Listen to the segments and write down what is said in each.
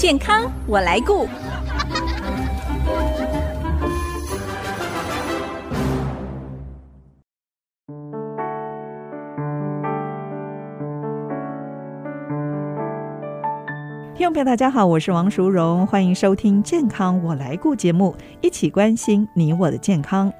健康我来顾。听众朋友，大家好，我是王淑荣，欢迎收听《健康我来顾》节目，一起关心你我的健康。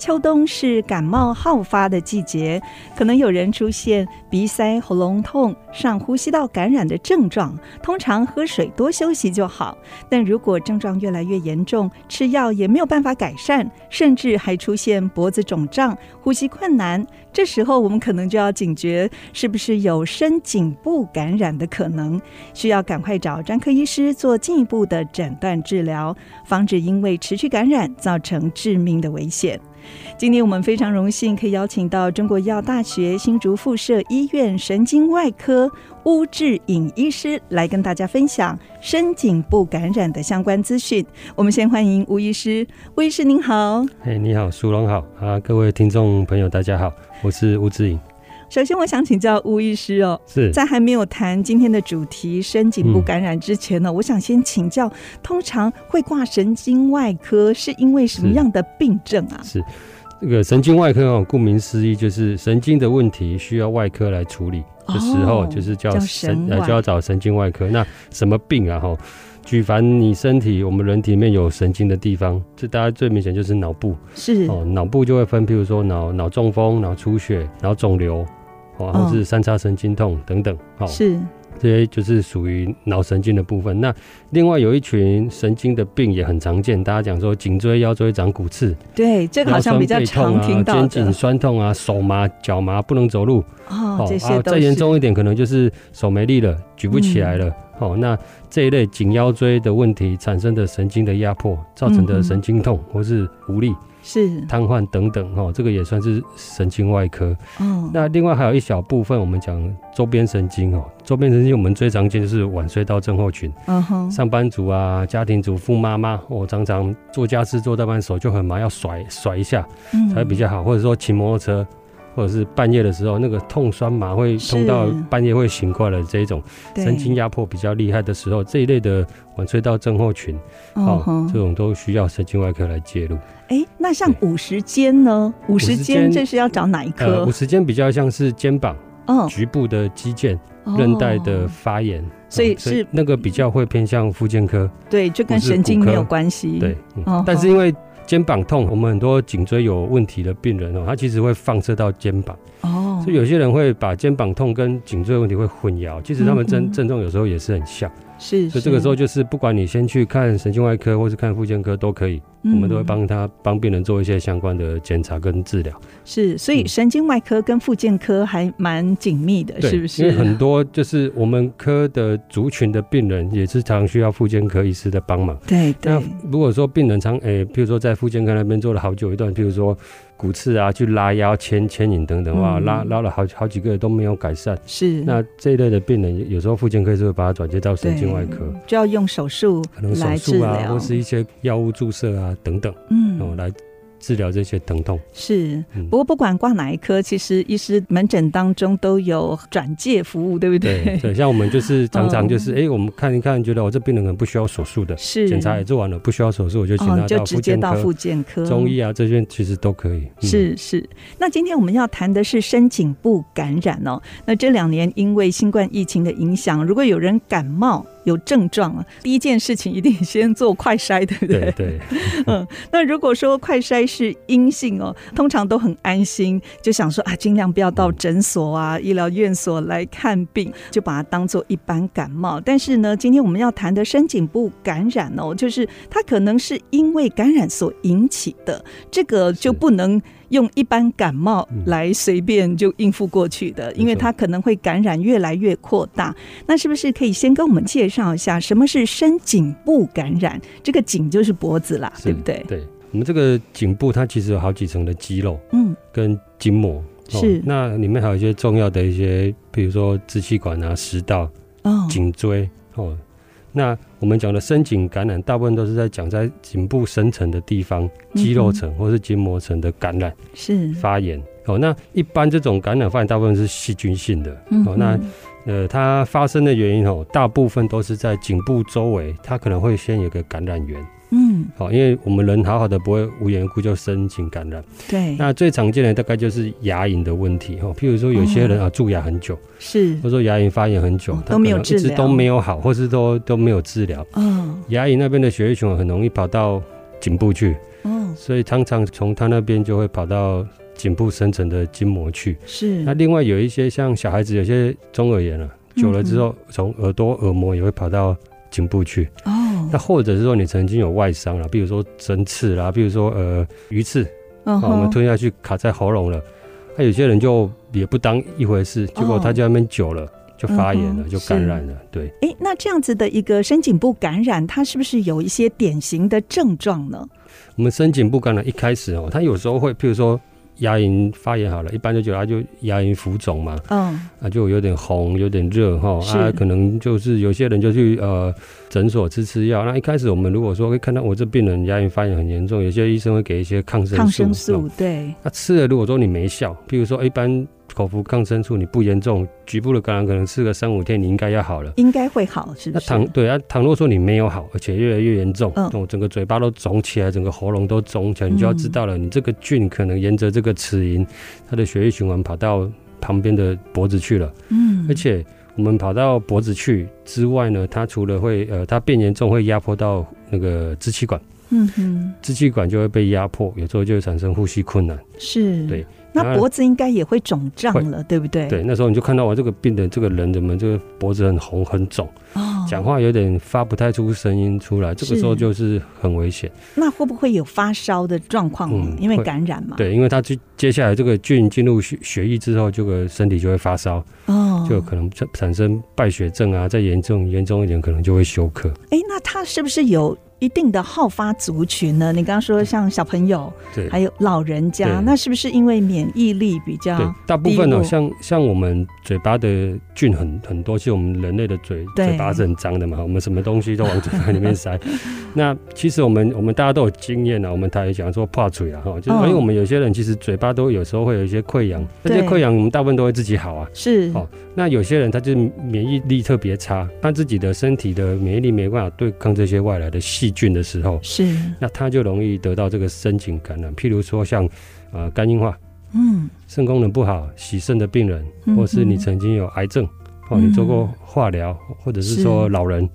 秋冬是感冒好发的季节，可能有人出现鼻塞、喉咙痛、上呼吸道感染的症状。通常喝水、多休息就好。但如果症状越来越严重，吃药也没有办法改善，甚至还出现脖子肿胀、呼吸困难，这时候我们可能就要警觉，是不是有深颈部感染的可能？需要赶快找专科医师做进一步的诊断治疗，防止因为持续感染造成致命的危险。今天我们非常荣幸可以邀请到中国医药大学新竹附设医院神经外科巫志颖医师来跟大家分享深颈部感染的相关资讯。我们先欢迎吴医师，吴医师您好。哎，你好，苏荣好啊，各位听众朋友大家好，我是巫志颖。首先，我想请教吴医师哦，是在还没有谈今天的主题深颈部感染之前呢，嗯、我想先请教，通常会挂神经外科是因为什么样的病症啊？是。是这个神经外科哦，顾名思义就是神经的问题需要外科来处理的时候，就是叫神呃，就要找神经外科。那什么病啊？哈，举凡你身体我们人体里面有神经的地方，这大家最明显就是脑部是哦，脑部就会分，譬如说脑脑中风、脑出血、脑肿瘤，或者是三叉神经痛等等。好是。这些就是属于脑神经的部分。那另外有一群神经的病也很常见，大家讲说颈椎、腰椎长骨刺，对，这个好像比较常听到的。肩颈酸痛啊，手麻、脚麻，不能走路。哦，这些啊，再严重一点，可能就是手没力了，举不起来了。嗯哦，那这一类颈腰椎的问题产生的神经的压迫造成的神经痛，或是无力、是瘫痪等等，哦，这个也算是神经外科。哦，那另外还有一小部分，我们讲周边神经哦，周边神经我们最常见就是晚睡到症候群。嗯哼，上班族啊，家庭主妇妈妈，我常常做家事做到半手就很麻，要甩甩一下才比较好，或者说骑摩托车。或者是半夜的时候，那个痛酸麻会痛到半夜会醒过来的这一种神经压迫比较厉害的时候，这一类的晚睡到症候群，哦，这种都需要神经外科来介入。哎、欸，那像五十肩呢？五十肩这是要找哪一科？五十肩比较像是肩膀，嗯，局部的肌腱韧带的发炎，所以是那个比较会偏向附件科。对，就跟神经没有关系。对，但是因为。肩膀痛，我们很多颈椎有问题的病人哦，他其实会放射到肩膀。哦，所以有些人会把肩膀痛跟颈椎问题会混淆，其实他们症症状有时候也是很像。是，所以这个时候就是不管你先去看神经外科或是看复健科都可以，嗯、我们都会帮他帮病人做一些相关的检查跟治疗。是，所以神经外科跟复健科还蛮紧密的，是不是？因为很多就是我们科的族群的病人也是常需要复健科医师的帮忙。对对。那如果说病人常诶、欸，譬如说在复健科那边做了好久一段，譬如说。骨刺啊，去拉腰、牵牵引等等，哇，拉拉了好好几个都没有改善。是，那这一类的病人，有时候复健科是会把他转接到神经外科，就要用手术，可能手术啊，或是一些药物注射啊等等，嗯，哦来。治疗这些疼痛是，不过不管挂哪一科，其实医师门诊当中都有转介服务，对不对？对，对，像我们就是常常就是，哎、我们看一看，觉得我这病人可能不需要手术的，是检查也做完了，不需要手术，我就请他就直接到复健科、中医啊这些其实都可以。嗯、是是，那今天我们要谈的是深颈部感染哦。那这两年因为新冠疫情的影响，如果有人感冒，有症状啊，第一件事情一定先做快筛，对不对？对，对。嗯，那如果说快筛是阴性哦，通常都很安心，就想说啊，尽量不要到诊所啊、医疗院所来看病，就把它当做一般感冒。但是呢，今天我们要谈的深颈部感染哦，就是它可能是因为感染所引起的，这个就不能。用一般感冒来随便就应付过去的，因为它可能会感染越来越扩大。那是不是可以先跟我们介绍一下什么是深颈部感染？这个颈就是脖子啦，对不对？对，我们这个颈部它其实有好几层的肌肉，嗯，跟筋膜是。那里面还有一些重要的一些，比如说支气管啊、食道、哦颈椎哦。那我们讲的深颈感染，大部分都是在讲在颈部深层的地方，肌肉层或是筋膜层的感染是发炎。哦，那一般这种感染发炎大部分是细菌性的。哦，那呃，它发生的原因哦，大部分都是在颈部周围，它可能会先有个感染源。嗯，好，因为我们人好好的不会无缘无故就申请感染。对。那最常见的大概就是牙龈的问题哈，譬如说有些人啊蛀牙很久，是，或者说牙龈发炎很久，都没有治疗，一直都没有好，或是都都没有治疗。嗯，牙龈那边的血液循环很容易跑到颈部去，嗯，所以常常从他那边就会跑到颈部深层的筋膜去。是。那另外有一些像小孩子有些中耳炎了，久了之后从耳朵耳膜也会跑到颈部去。哦。那或者是说你曾经有外伤了，比如说针刺啦，比如说呃鱼刺，啊、uh. 我们吞下去卡在喉咙了，那有些人就也不当一回事，结果他在那边久了就发炎了，uh. 就感染了。是对，哎、欸，那这样子的一个深颈部感染，它是不是有一些典型的症状呢？我们深颈部感染一开始哦，它有时候会，譬如说。牙龈发炎好了，一般就觉得它就牙龈浮肿嘛，嗯，啊就有点红，有点热哈，是啊可能就是有些人就去呃诊所吃吃药。那一开始我们如果说会看到我这病人牙龈发炎很严重，有些医生会给一些抗生素，抗生素对。那吃了如果说你没效，比如说一般。口服抗生素你不严重，局部的感染可能吃个三五天，你应该要好了，应该会好，是不是？那倘对啊，倘若说你没有好，而且越来越严重，嗯，整个嘴巴都肿起来，整个喉咙都肿起来，你就要知道了，嗯、你这个菌可能沿着这个齿龈，它的血液循环跑到旁边的脖子去了，嗯，而且我们跑到脖子去之外呢，它除了会呃，它变严重会压迫到那个支气管，嗯哼，支气管就会被压迫，有时候就会产生呼吸困难，是，对。那脖子应该也会肿胀了，对不对？对，那时候你就看到我这个病的这个人怎么这个脖子很红很肿，哦，讲话有点发不太出声音出来，这个时候就是很危险。那会不会有发烧的状况？嗯，因为感染嘛。对，因为他接接下来这个菌进入血血液之后，这个身体就会发烧，哦，就可能产产生败血症啊，再严重严重一点，可能就会休克。哎，那他是不是有？一定的好发族群呢？你刚刚说像小朋友，对，还有老人家，那是不是因为免疫力比较对？大部分呢、喔，像像我们嘴巴的菌很很多，其实我们人类的嘴嘴巴是很脏的嘛，我们什么东西都往嘴巴里面塞。那其实我们我们大家都有经验啊，我们台语讲说怕嘴啊，哈，就是因为我们有些人其实嘴巴都有时候会有一些溃疡，这些溃疡我们大部分都会自己好啊。是，哦，那有些人他就是免疫力特别差，他自己的身体的免疫力没办法对抗这些外来的细菌的时候。是，那他就容易得到这个深颈感染，譬如说像，呃，肝硬化，嗯，肾功能不好、洗肾的病人，或是你曾经有癌症，哦，你做过化疗，或者是说老人，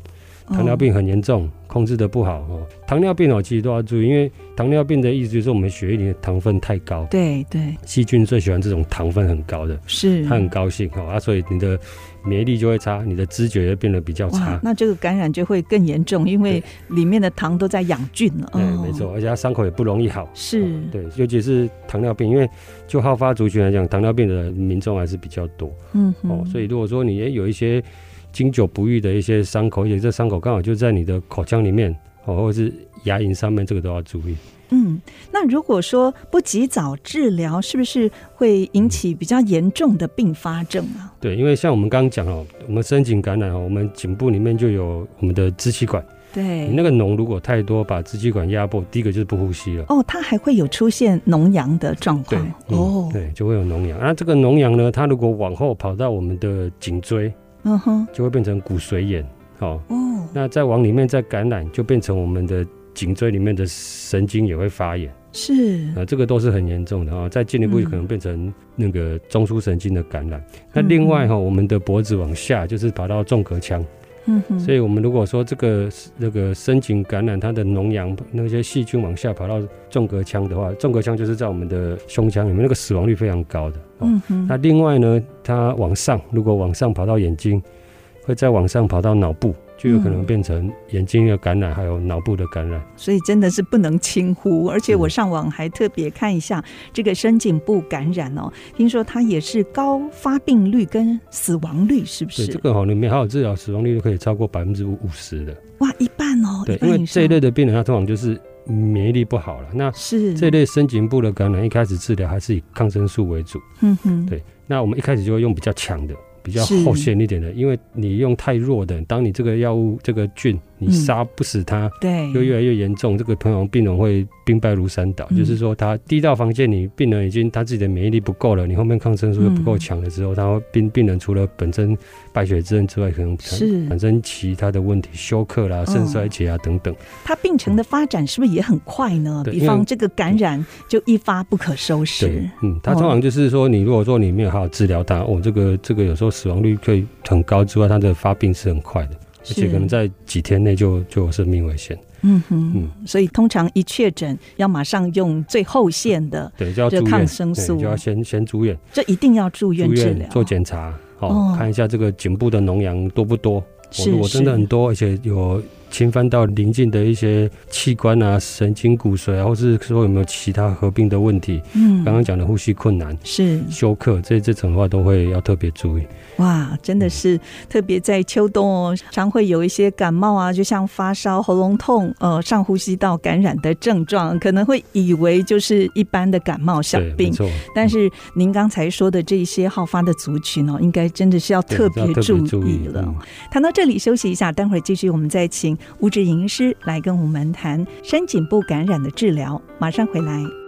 糖尿病很严重。控制的不好哦，糖尿病哦，其实都要注意，因为糖尿病的意思就是我们血液里的糖分太高。对对，细菌最喜欢这种糖分很高的，是。它很高兴哦啊，所以你的免疫力就会差，你的知觉也变得比较差。那这个感染就会更严重，因为里面的糖都在养菌了。对，没错，而且它伤口也不容易好。是，对，尤其是糖尿病，因为就好发族群来讲，糖尿病的民众还是比较多。嗯哼哦，所以如果说你也有一些。经久不愈的一些伤口，而且这伤口刚好就在你的口腔里面，哦，或者是牙龈上面，这个都要注意。嗯，那如果说不及早治疗，是不是会引起比较严重的并发症啊？对，因为像我们刚刚讲哦，我们深颈感染哦，我们颈部里面就有我们的支气管，对，你那个脓如果太多，把支气管压迫，第一个就是不呼吸了。哦，它还会有出现脓疡的状况。对，嗯、哦，对，就会有脓疡。那这个脓疡呢，它如果往后跑到我们的颈椎。嗯哼，就会变成骨髓炎，哦，哦，那再往里面再感染，就变成我们的颈椎里面的神经也会发炎，是，啊，这个都是很严重的啊，再进一步可能变成那个中枢神经的感染。嗯、那另外哈，我们的脖子往下就是跑到纵隔腔。嗯哼，所以我们如果说这个那个深颈感染，它的脓疡那些细菌往下跑到纵隔腔的话，纵隔腔就是在我们的胸腔里面，那个死亡率非常高的。嗯哼，那另外呢，它往上，如果往上跑到眼睛，会再往上跑到脑部。就有可能变成眼睛的感染，还有脑部的感染，所以真的是不能轻忽。而且我上网还特别看一下这个深颈部感染哦，听说它也是高发病率跟死亡率，是不是？对，这个好，你没好好治疗，死亡率都可以超过百分之五十的。哇，一半哦。对，因为这一类的病人，他通常就是免疫力不好了。那是这一类深颈部的感染，一开始治疗还是以抗生素为主。嗯哼，对。那我们一开始就会用比较强的。比较后线一点的，因为你用太弱的，当你这个药物这个菌你杀不死它，对，又越来越严重，这个通常病人会兵败如山倒。就是说，他第一道防线，你病人已经他自己的免疫力不够了，你后面抗生素又不够强了之后，他会病病人除了本身败血症之外，可能产生其他的问题，休克啦、肾衰竭啊等等。他病程的发展是不是也很快呢？比方这个感染就一发不可收拾。对，嗯，他通常就是说，你如果说你没有好好治疗他，哦，这个这个有时候死亡率可以很高之外，他的发病是很快的。而且可能在几天内就就有生命危险。嗯哼，嗯，所以通常一确诊要马上用最后线的，对，就要抗生素就要先先住院，这一定要住院治疗，做检查，好、哦、看一下这个颈部的脓疡多不多。是，如果真的很多，而且有。侵犯到邻近的一些器官啊、神经、骨髓啊，或是说有没有其他合并的问题？嗯，刚刚讲的呼吸困难是休克，这这种的话都会要特别注意。哇，真的是特别在秋冬哦，常会有一些感冒啊，就像发烧、喉咙痛、呃上呼吸道感染的症状，可能会以为就是一般的感冒小病。但是您刚才说的这些好发的族群哦，应该真的是要特别注意了。谈到这里，休息一下，待会儿继续，我们再请。吴志颖医师来跟我们谈深颈部感染的治疗，马上回来。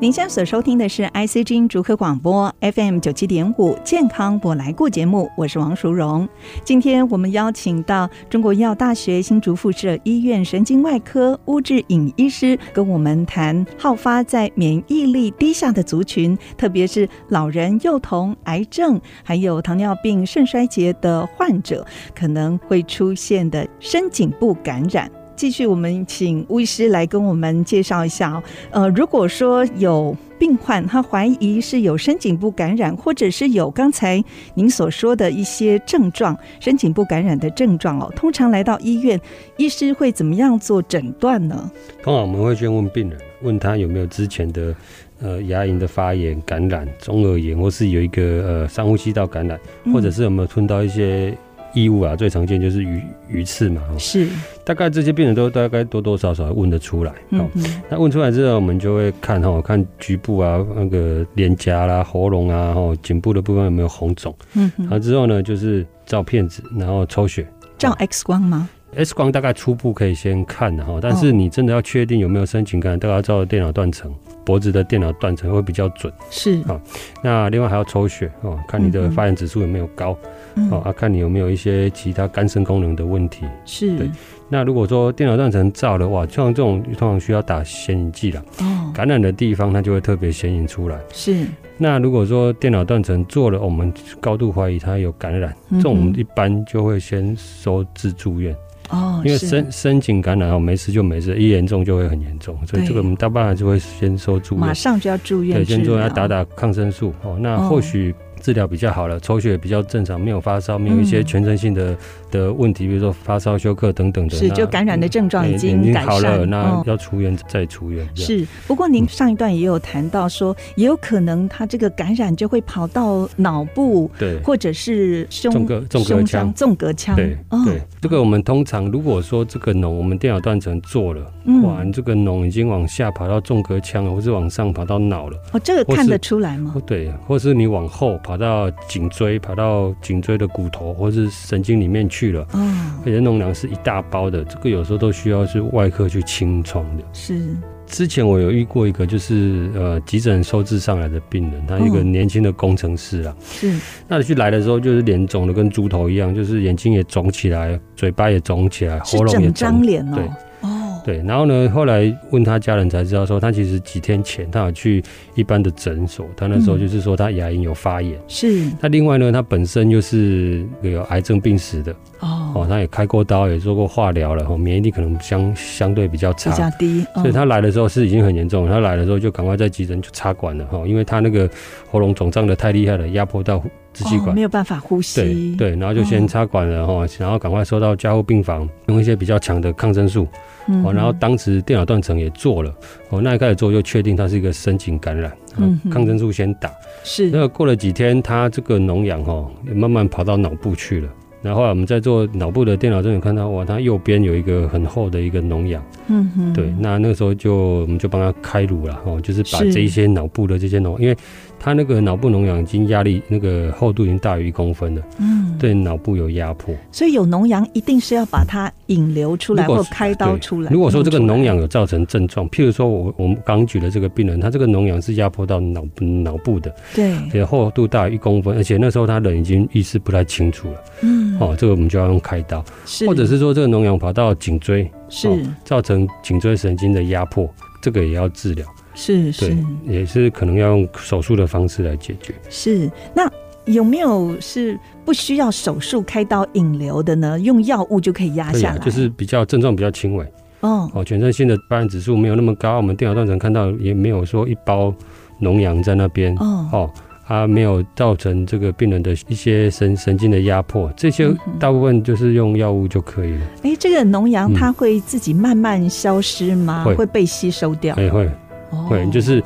您现在所收听的是 IC 之音竹科广播 FM 九七点五健康我来顾节目，我是王淑荣。今天我们邀请到中国医药大学新竹附设医院神经外科巫志颖医师，跟我们谈好发在免疫力低下的族群，特别是老人、幼童、癌症，还有糖尿病、肾衰竭的患者，可能会出现的深颈部感染。继续，我们请巫医师来跟我们介绍一下哦。呃，如果说有病患他怀疑是有深颈部感染，或者是有刚才您所说的一些症状，深颈部感染的症状哦，通常来到医院，医师会怎么样做诊断呢？通常我们会先问病人，问他有没有之前的呃牙龈的发炎、感染、中耳炎，或是有一个呃上呼吸道感染，或者是有没有吞到一些。异物啊，最常见就是鱼鱼刺嘛，是，大概这些病人都大概多多少少问得出来。嗯，那问出来之后，我们就会看哈，看局部啊，那个脸颊啦、喉咙啊，哈，颈部的部分有没有红肿。嗯，然后之后呢，就是照片子，然后抽血，照 X 光吗？X 光大概初步可以先看哈，但是你真的要确定有没有深情感染，大概要照电脑断层。脖子的电脑断层会比较准，是啊。那另外还要抽血哦，看你的发炎指数有没有高，嗯、啊，看你有没有一些其他肝肾功能的问题。是对。那如果说电脑断层照的话，像这种通常需要打显影剂了。哦。感染的地方它就会特别显影出来。是。那如果说电脑断层做了，我们高度怀疑它有感染，这种我们一般就会先收治住院。哦，因为深深井感染哦，没事就没事，一严重就会很严重，所以这个我们大半还是会先收住院，马上就要住院，对，先做要打打抗生素哦，那或许。治疗比较好了，抽血比较正常，没有发烧，没有一些全身性的的问题，比如说发烧、休克等等的。是，就感染的症状已经改善，好了，那要出院再出院。是，不过您上一段也有谈到说，也有可能他这个感染就会跑到脑部，对，或者是胸、纵隔、纵隔腔、纵隔腔。对对，这个我们通常如果说这个脓，我们电脑断层做了，哇，这个脓已经往下跑到纵隔腔了，或是往上跑到脑了。哦，这个看得出来吗？对，或是你往后。跑到颈椎，跑到颈椎的骨头或是神经里面去了。嗯，而且脓囊是一大包的，这个有时候都需要是外科去清创的。是，之前我有遇过一个，就是呃急诊收治上来的病人，他一个年轻的工程师啊。是，那去来的时候就是脸肿的跟猪头一样，就是眼睛也肿起来，嘴巴也肿起来，喉咙也张脸哦。对对，然后呢，后来问他家人才知道说，他其实几天前他有去一般的诊所，他那时候就是说他牙龈有发炎。是。他另外呢，他本身就是有癌症病史的。哦。哦，他也开过刀，也做过化疗了，免疫力可能相相对比较差。比较低。所以他来的时候是已经很严重，他来的时候就赶快在急诊就插管了哈，因为他那个喉咙肿胀的太厉害了，压迫到。支气管、哦、没有办法呼吸，对对，然后就先插管了哈，哦、然后赶快收到加护病房，用一些比较强的抗生素，嗯、哼然后当时电脑断层也做了，哦，那一开始做就确定它是一个深井感染，嗯，抗生素先打，是，那个过了几天，它这个脓疡哈慢慢跑到脑部去了。然后，后来我们在做脑部的电脑，真的看到哇，它右边有一个很厚的一个脓疡。嗯哼。对，那那个时候就我们就帮他开颅了，哦，就是把这一些脑部的这些脓，因为他那个脑部脓疡已经压力那个厚度已经大于一公分了。嗯。对，脑部有压迫。所以有脓疡一定是要把它引流出来或开刀出来。如果说这个脓疡有造成症状，譬如说我我们刚举的这个病人，他这个脓疡是压迫到脑脑部的。对。也厚度大于一公分，而且那时候他人已经意识不太清楚了。嗯。哦，这个我们就要用开刀，是或者是说这个脓疡跑到颈椎，是、哦、造成颈椎神经的压迫，这个也要治疗，是是，也是可能要用手术的方式来解决。是，那有没有是不需要手术开刀引流的呢？用药物就可以压下来，就是比较症状比较轻微。哦哦，全身性的发炎指数没有那么高，我们电脑断层看到也没有说一包脓疡在那边。哦。哦它没有造成这个病人的一些神神经的压迫，这些大部分就是用药物就可以了。哎、欸，这个脓疡它会自己慢慢消失吗？嗯、会被吸收掉？会会，会，就是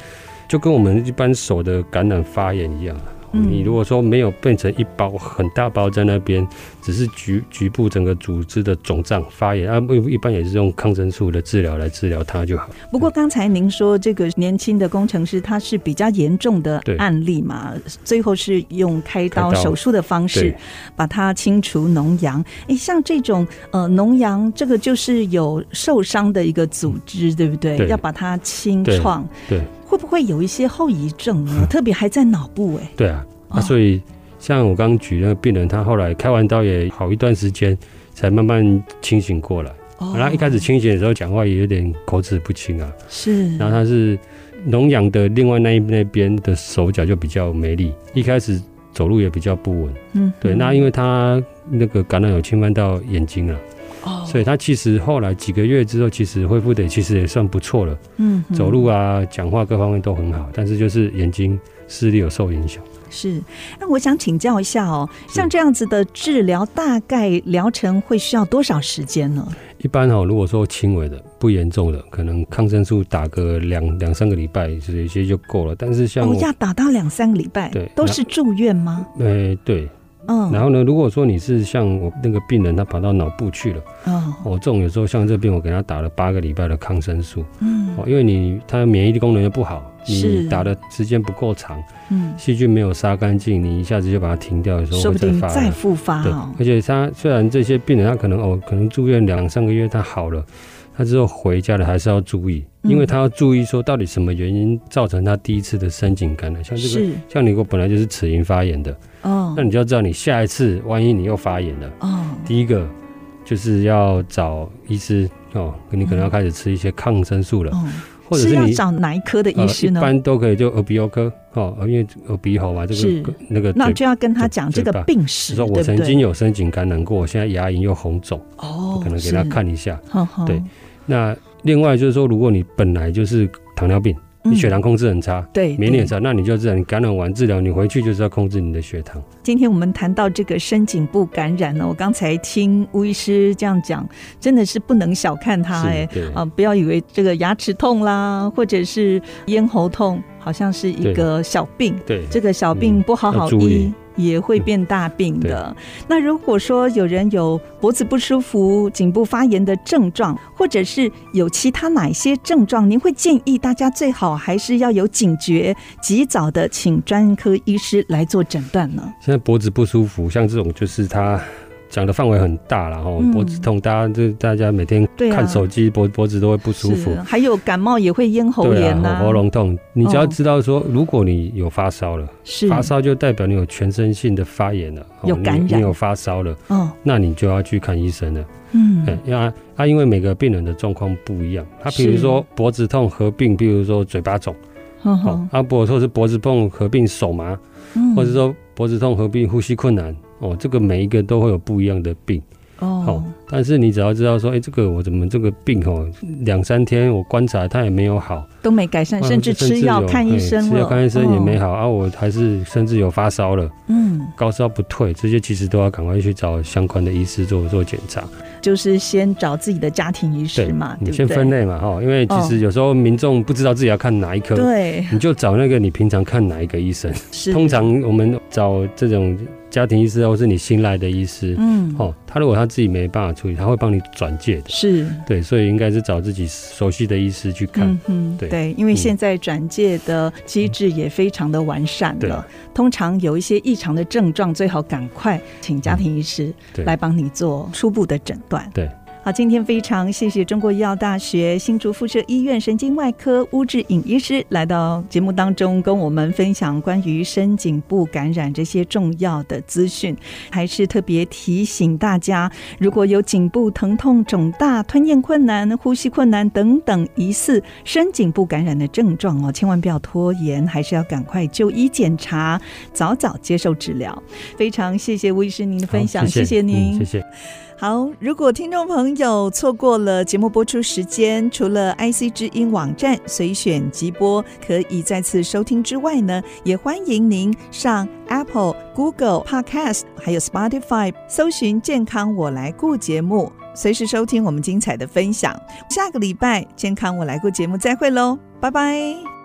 就跟我们一般手的感染发炎一样。你如果说没有变成一包很大包在那边，只是局局部整个组织的肿胀发炎啊，一般也是用抗生素的治疗来治疗它就好。不过刚才您说这个年轻的工程师他是比较严重的案例嘛，最后是用开刀手术的方式把它清除脓疡。哎，像这种呃脓疡，这个就是有受伤的一个组织，对不对？对，要把它清创。对。会不会有一些后遗症呢？特别还在脑部哎。对啊，那所以像我刚刚举那个病人，他后来开完刀也好一段时间，才慢慢清醒过来。哦。然后一开始清醒的时候，讲话也有点口齿不清啊。是。然后他是脓疡的另外那一那边的手脚就比较没力，一开始走路也比较不稳。嗯。对，那因为他那个感染有侵犯到眼睛了。哦，所以他其实后来几个月之后，其实恢复的其实也算不错了。嗯，走路啊、讲话各方面都很好，但是就是眼睛视力有受影响。是，那我想请教一下哦，像这样子的治疗，大概疗程会需要多少时间呢？一般哦，如果说轻微的、不严重的，可能抗生素打个两两三个礼拜，就是有些就够了。但是像我要打到两三个礼拜，对，都是住院吗？哎，对。嗯，然后呢，如果说你是像我那个病人，他跑到脑部去了，哦，我这种有时候像这病，我给他打了八个礼拜的抗生素，嗯，哦，因为你他免疫力功能又不好，你打的时间不够长，嗯，细菌没有杀干净，你一下子就把它停掉的时候，说不定再复发。对，而且他虽然这些病人他可能哦，可能住院两三个月他好了，他之后回家了还是要注意，因为他要注意说到底什么原因造成他第一次的深井感染，像这个，像你如果本来就是齿龈发炎的。哦，那你就要知道，你下一次万一你又发炎了，哦，第一个就是要找医师哦，你可能要开始吃一些抗生素了，嗯、或者是你是要找哪一科的医师呢？呃、一般都可以，就耳鼻喉科哦，因为耳鼻喉嘛，这个那个那就要跟他讲这个病史，说我曾经有深井感染过，现在牙龈又红肿，哦，可能给他看一下，对。那另外就是说，如果你本来就是糖尿病。你血糖控制很差，嗯、对，免疫力很差，那你就知道你感染完治疗，你回去就是要控制你的血糖。今天我们谈到这个深颈部感染呢，我刚才听吴医师这样讲，真的是不能小看它哎，啊，不要以为这个牙齿痛啦，或者是咽喉痛，好像是一个小病，对，对这个小病不好好医。嗯也会变大病的。那如果说有人有脖子不舒服、颈部发炎的症状，或者是有其他哪些症状，您会建议大家最好还是要有警觉，及早的请专科医师来做诊断呢？现在脖子不舒服，像这种就是他讲的范围很大了哈，脖子痛，大家就大家每天看手机，脖脖子都会不舒服。还有感冒也会咽喉炎呐，喉咙痛。你只要知道说，如果你有发烧了，发烧就代表你有全身性的发炎了，有感染，你有发烧了，那你就要去看医生了。嗯，因为他因为每个病人的状况不一样，他比如说脖子痛合并，比如说嘴巴肿，哦，他如果说是脖子痛合并手麻，或者说脖子痛合并呼吸困难。哦，这个每一个都会有不一样的病哦，哦，但是你只要知道说，哎，这个我怎么这个病哦，两三天我观察它也没有好，都没改善，甚至吃药看医生了，吃药看医生也没好，哦、啊，我还是甚至有发烧了，嗯，高烧不退，这些其实都要赶快去找相关的医师做做检查。就是先找自己的家庭医师嘛，对，你先分类嘛，哈，因为其实有时候民众不知道自己要看哪一科，对，你就找那个你平常看哪一个医生。是，通常我们找这种家庭医师或是你信赖的医师，嗯，哦，他如果他自己没办法处理，他会帮你转介的。是，对，所以应该是找自己熟悉的医师去看。嗯，对，对，因为现在转介的机制也非常的完善了。通常有一些异常的症状，最好赶快请家庭医师来帮你做初步的诊断。对，好，今天非常谢谢中国医药大学新竹附设医院神经外科巫志颖医师来到节目当中，跟我们分享关于深颈部感染这些重要的资讯。还是特别提醒大家，如果有颈部疼痛、肿大、吞咽困难、呼吸困难等等疑似深颈部感染的症状哦，千万不要拖延，还是要赶快就医检查，早早接受治疗。非常谢谢巫医师您的分享，谢谢，您，谢谢。好，如果听众朋友错过了节目播出时间，除了 IC 之音网站随选即播可以再次收听之外呢，也欢迎您上 Apple、Google Podcast 还有 Spotify 搜寻“健康我来顾”节目，随时收听我们精彩的分享。下个礼拜“健康我来顾”节目再会喽，拜拜。